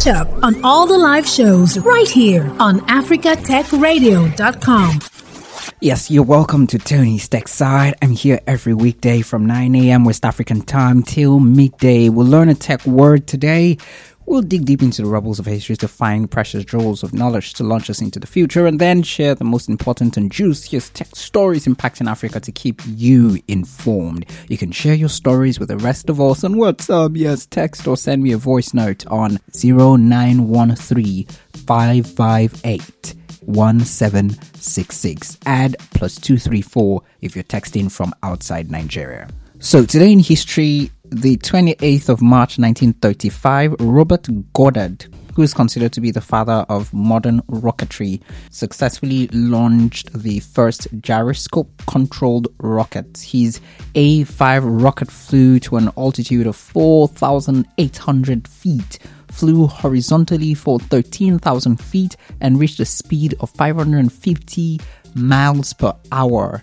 Catch up on all the live shows right here on africatechradio.com. Yes, you're welcome to Tony's Tech Side. I'm here every weekday from 9 a.m. West African time till midday. We'll learn a tech word today. We'll dig deep into the rubbles of history to find precious jewels of knowledge to launch us into the future and then share the most important and juiciest tech stories impacting Africa to keep you informed. You can share your stories with the rest of us on WhatsApp, yes, text or send me a voice note on 0913 558 1766. Add plus 234 if you're texting from outside Nigeria. So today in history, the 28th of March 1935, Robert Goddard, who is considered to be the father of modern rocketry, successfully launched the first gyroscope controlled rocket. His A 5 rocket flew to an altitude of 4,800 feet, flew horizontally for 13,000 feet, and reached a speed of 550 miles per hour.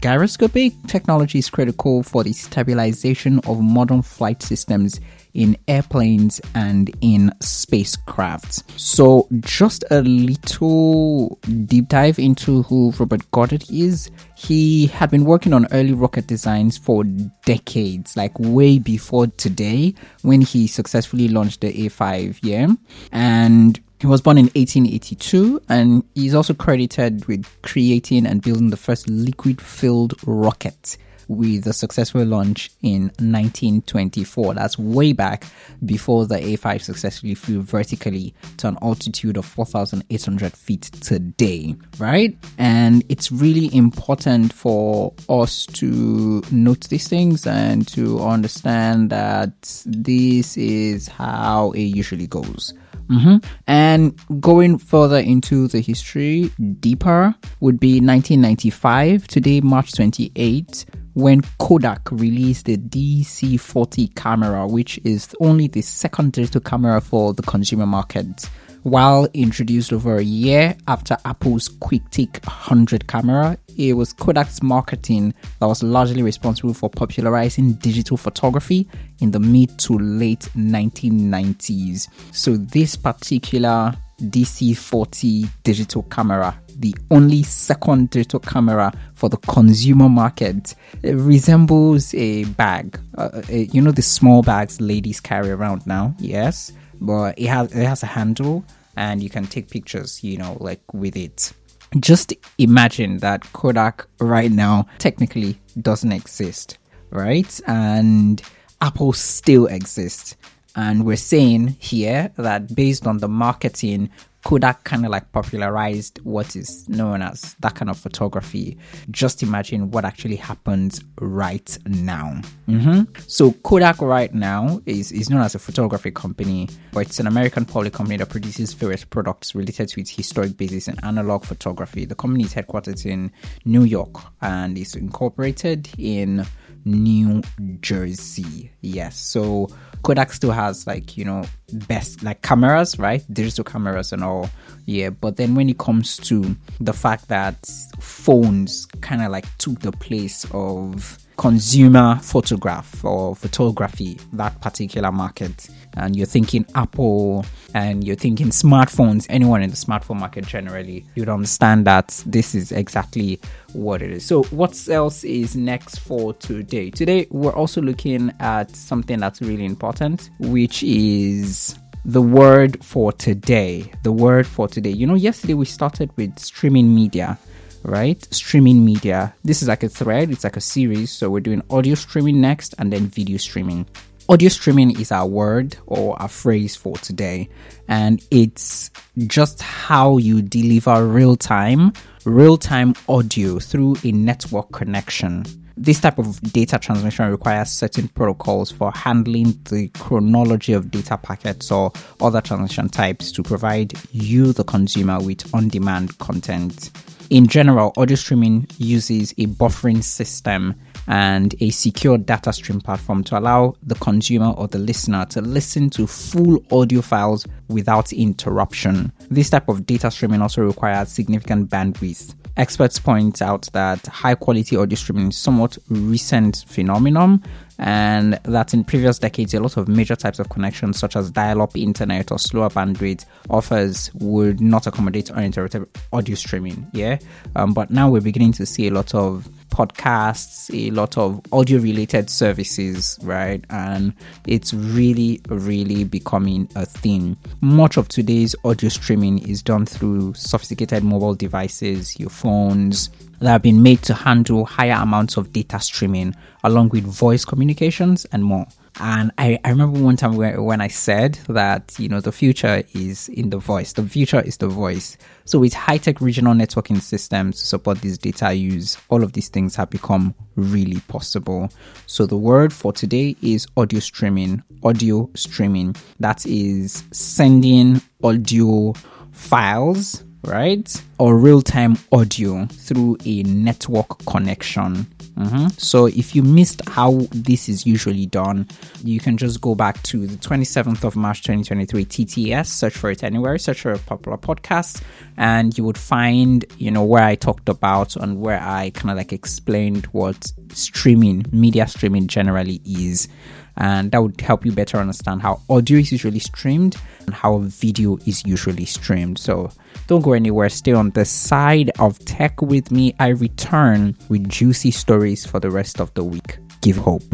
Gyroscopic technology is critical for the stabilization of modern flight systems in airplanes and in spacecrafts. So, just a little deep dive into who Robert Goddard is. He had been working on early rocket designs for decades, like way before today, when he successfully launched the A5. Yeah, and he was born in 1882 and he's also credited with creating and building the first liquid filled rocket with a successful launch in 1924. That's way back before the A5 successfully flew vertically to an altitude of 4,800 feet today, right? And it's really important for us to note these things and to understand that this is how it usually goes. Mm-hmm. And going further into the history, deeper would be 1995, today, March 28, when Kodak released the DC40 camera, which is only the second digital camera for the consumer market. While introduced over a year after Apple's QuickTake 100 camera, it was Kodak's marketing that was largely responsible for popularizing digital photography in the mid to late 1990s. So, this particular DC40 digital camera, the only second digital camera for the consumer market, it resembles a bag. Uh, you know the small bags ladies carry around now, yes, but it has it has a handle and you can take pictures, you know, like with it. Just imagine that Kodak right now technically doesn't exist, right? And Apple still exists. And we're saying here that based on the marketing, Kodak kind of like popularized what is known as that kind of photography. Just imagine what actually happens right now. Mm-hmm. So Kodak right now is, is known as a photography company, but it's an American public company that produces various products related to its historic basis in analog photography. The company is headquartered in New York and is incorporated in New Jersey. Yes. So Kodak still has like, you know, best like cameras, right? Digital cameras and all. Yeah. But then when it comes to the fact that phones kind of like took the place of consumer photograph or photography, that particular market, and you're thinking Apple and you're thinking smartphones, anyone in the smartphone market generally, you'd understand that this is exactly what it is. So, what else is next for today? Today, we're also looking at something that's really important, which is the word for today. The word for today. You know, yesterday we started with streaming media right? Streaming media. This is like a thread, it's like a series. So we're doing audio streaming next and then video streaming. Audio streaming is our word or our phrase for today, and it's just how you deliver real time, real time audio through a network connection. This type of data transmission requires certain protocols for handling the chronology of data packets or other transmission types to provide you, the consumer, with on demand content. In general, audio streaming uses a buffering system and a secure data stream platform to allow the consumer or the listener to listen to full audio files without interruption. This type of data streaming also requires significant bandwidth. Experts point out that high quality audio streaming is somewhat recent phenomenon and that in previous decades a lot of major types of connections such as dial-up internet or slower bandwidth offers would not accommodate uninterrupted audio streaming yeah? Um, but now we're beginning to see a lot of podcasts, a lot of audio related services, right? And it's really, really becoming a thing. Much of today's audio streaming is done through sophisticated mobile devices, your phones, that have been made to handle higher amounts of data streaming along with voice communications and more. And I, I remember one time when I said that, you know, the future is in the voice. The future is the voice. So with high-tech regional networking systems to support this data use, all of these things have become really possible. So the word for today is audio streaming. Audio streaming. That is sending audio files right? Or real time audio through a network connection. Mm-hmm. So, if you missed how this is usually done, you can just go back to the 27th of March 2023 TTS, search for it anywhere, search for a popular podcast, and you would find, you know, where I talked about and where I kind of like explained what streaming, media streaming generally is and that would help you better understand how audio is usually streamed and how video is usually streamed. So don't go anywhere, stay on the side of tech with me. I return with juicy stories for the rest of the week. Give hope.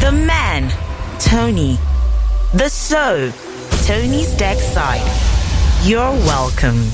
The man, Tony. The so, Tony's Tech Side. You're welcome.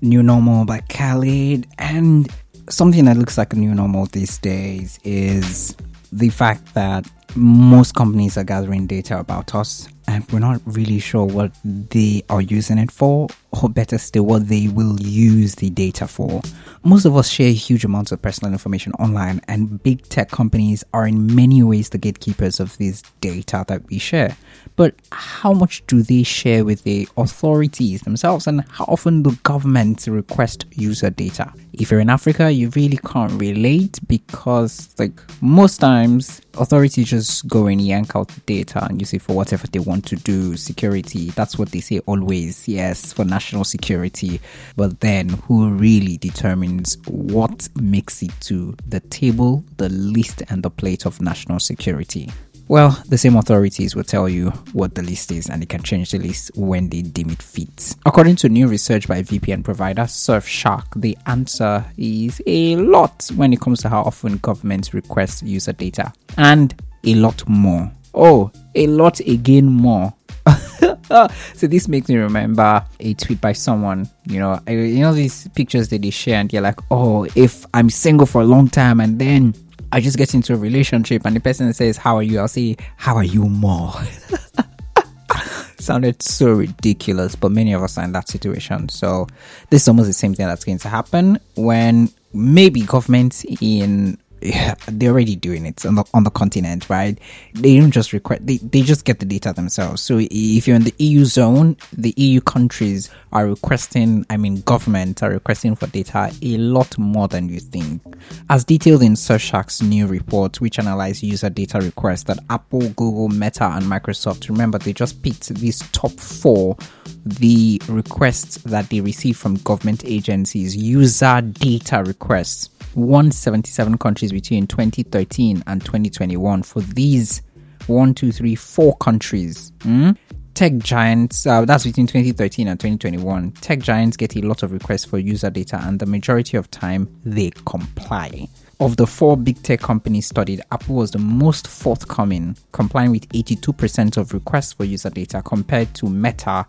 New Normal by Khalid. And something that looks like a new normal these days is the fact that most companies are gathering data about us and we're not really sure what they are using it for, or better still, what they will use the data for. Most of us share huge amounts of personal information online, and big tech companies are in many ways the gatekeepers of this data that we share. But how much do they share with the authorities themselves, and how often do governments request user data? If you're in Africa, you really can't relate because, like, most times authorities just go and yank out the data and use it for whatever they want to do. Security, that's what they say always. Yes, for national security. But then who really determines what makes it to the table, the list, and the plate of national security? Well, the same authorities will tell you what the list is and they can change the list when they deem it fit. According to new research by VPN provider Surfshark, the answer is a lot when it comes to how often governments request user data and a lot more. Oh, a lot again more. so this makes me remember a tweet by someone you know you know these pictures that they share and you're like oh if i'm single for a long time and then I just get into a relationship and the person says, How are you? I'll say, How are you more? Sounded so ridiculous, but many of us are in that situation. So, this is almost the same thing that's going to happen when maybe governments in they're already doing it on the, on the continent, right? They don't just request, they, they just get the data themselves. So if you're in the EU zone, the EU countries are requesting, I mean, governments are requesting for data a lot more than you think. As detailed in Surfshark's new report, which analyzed user data requests that Apple, Google, Meta, and Microsoft, remember, they just picked these top four the requests that they receive from government agencies, user data requests 177 countries between 2013 and 2021 for these one, two, three, four countries. Mm? Tech giants, uh, that's between 2013 and 2021. Tech giants get a lot of requests for user data, and the majority of time they comply. Of the four big tech companies studied, Apple was the most forthcoming, complying with 82% of requests for user data compared to Meta,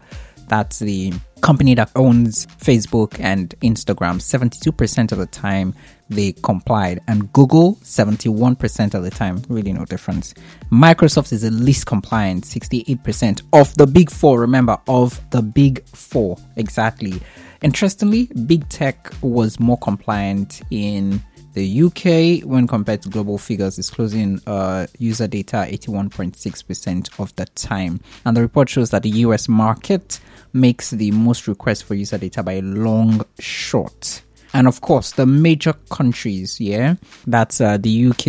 that's the company that owns Facebook and Instagram. 72% of the time they complied, and Google 71% of the time. Really, no difference. Microsoft is the least compliant, 68% of the big four. Remember, of the big four, exactly. Interestingly, big tech was more compliant in the UK, when compared to global figures, is closing uh, user data 81.6% of the time. And the report shows that the US market makes the most requests for user data by a long shot. And of course, the major countries, yeah, that's uh, the UK,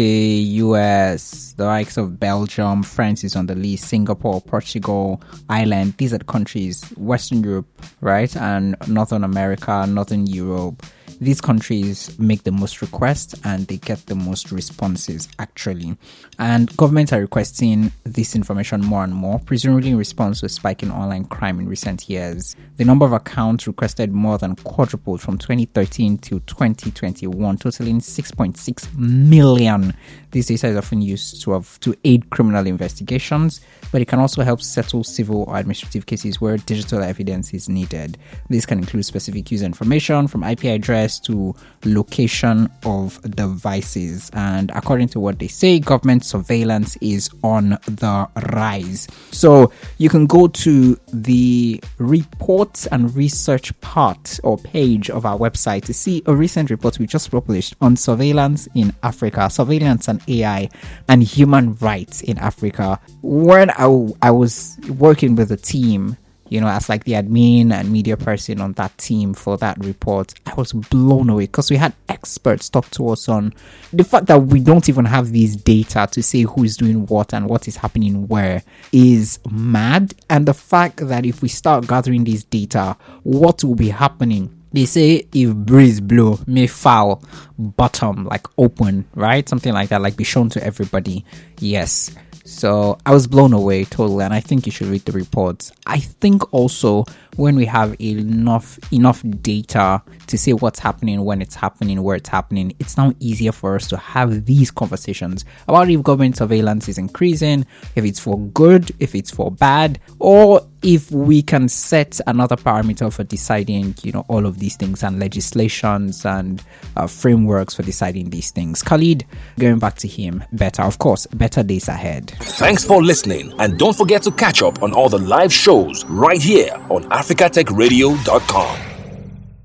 US, the likes of Belgium, France is on the list, Singapore, Portugal, Ireland. These are the countries, Western Europe, right, and Northern America, Northern Europe these countries make the most requests and they get the most responses actually. And governments are requesting this information more and more, presumably in response to a spike in online crime in recent years. The number of accounts requested more than quadrupled from 2013 to 2021, totaling 6.6 million. This data is often used to have to aid criminal investigations, but it can also help settle civil or administrative cases where digital evidence is needed. This can include specific user information from IP address to location of devices. And according to what they say, government surveillance is on the rise. So you can go to the reports and research part or page of our website to see a recent report we just published on surveillance in Africa, surveillance and AI, and human rights in Africa. When I, I was working with a team, you know, as like the admin and media person on that team for that report, I was blown away because we had experts talk to us on the fact that we don't even have these data to say who is doing what and what is happening where is mad. And the fact that if we start gathering these data, what will be happening? They say if breeze blow, may foul, bottom, like open, right? Something like that, like be shown to everybody. Yes. So I was blown away totally, and I think you should read the reports. I think also when we have enough enough data to say what's happening, when it's happening, where it's happening, it's now easier for us to have these conversations about if government surveillance is increasing, if it's for good, if it's for bad, or if we can set another parameter for deciding, you know, all of these things and legislations and uh, frameworks for deciding these things. Khalid, going back to him, better, of course, better days ahead. Thanks for listening, and don't forget to catch up on all the live shows right here on AfricaTechRadio.com.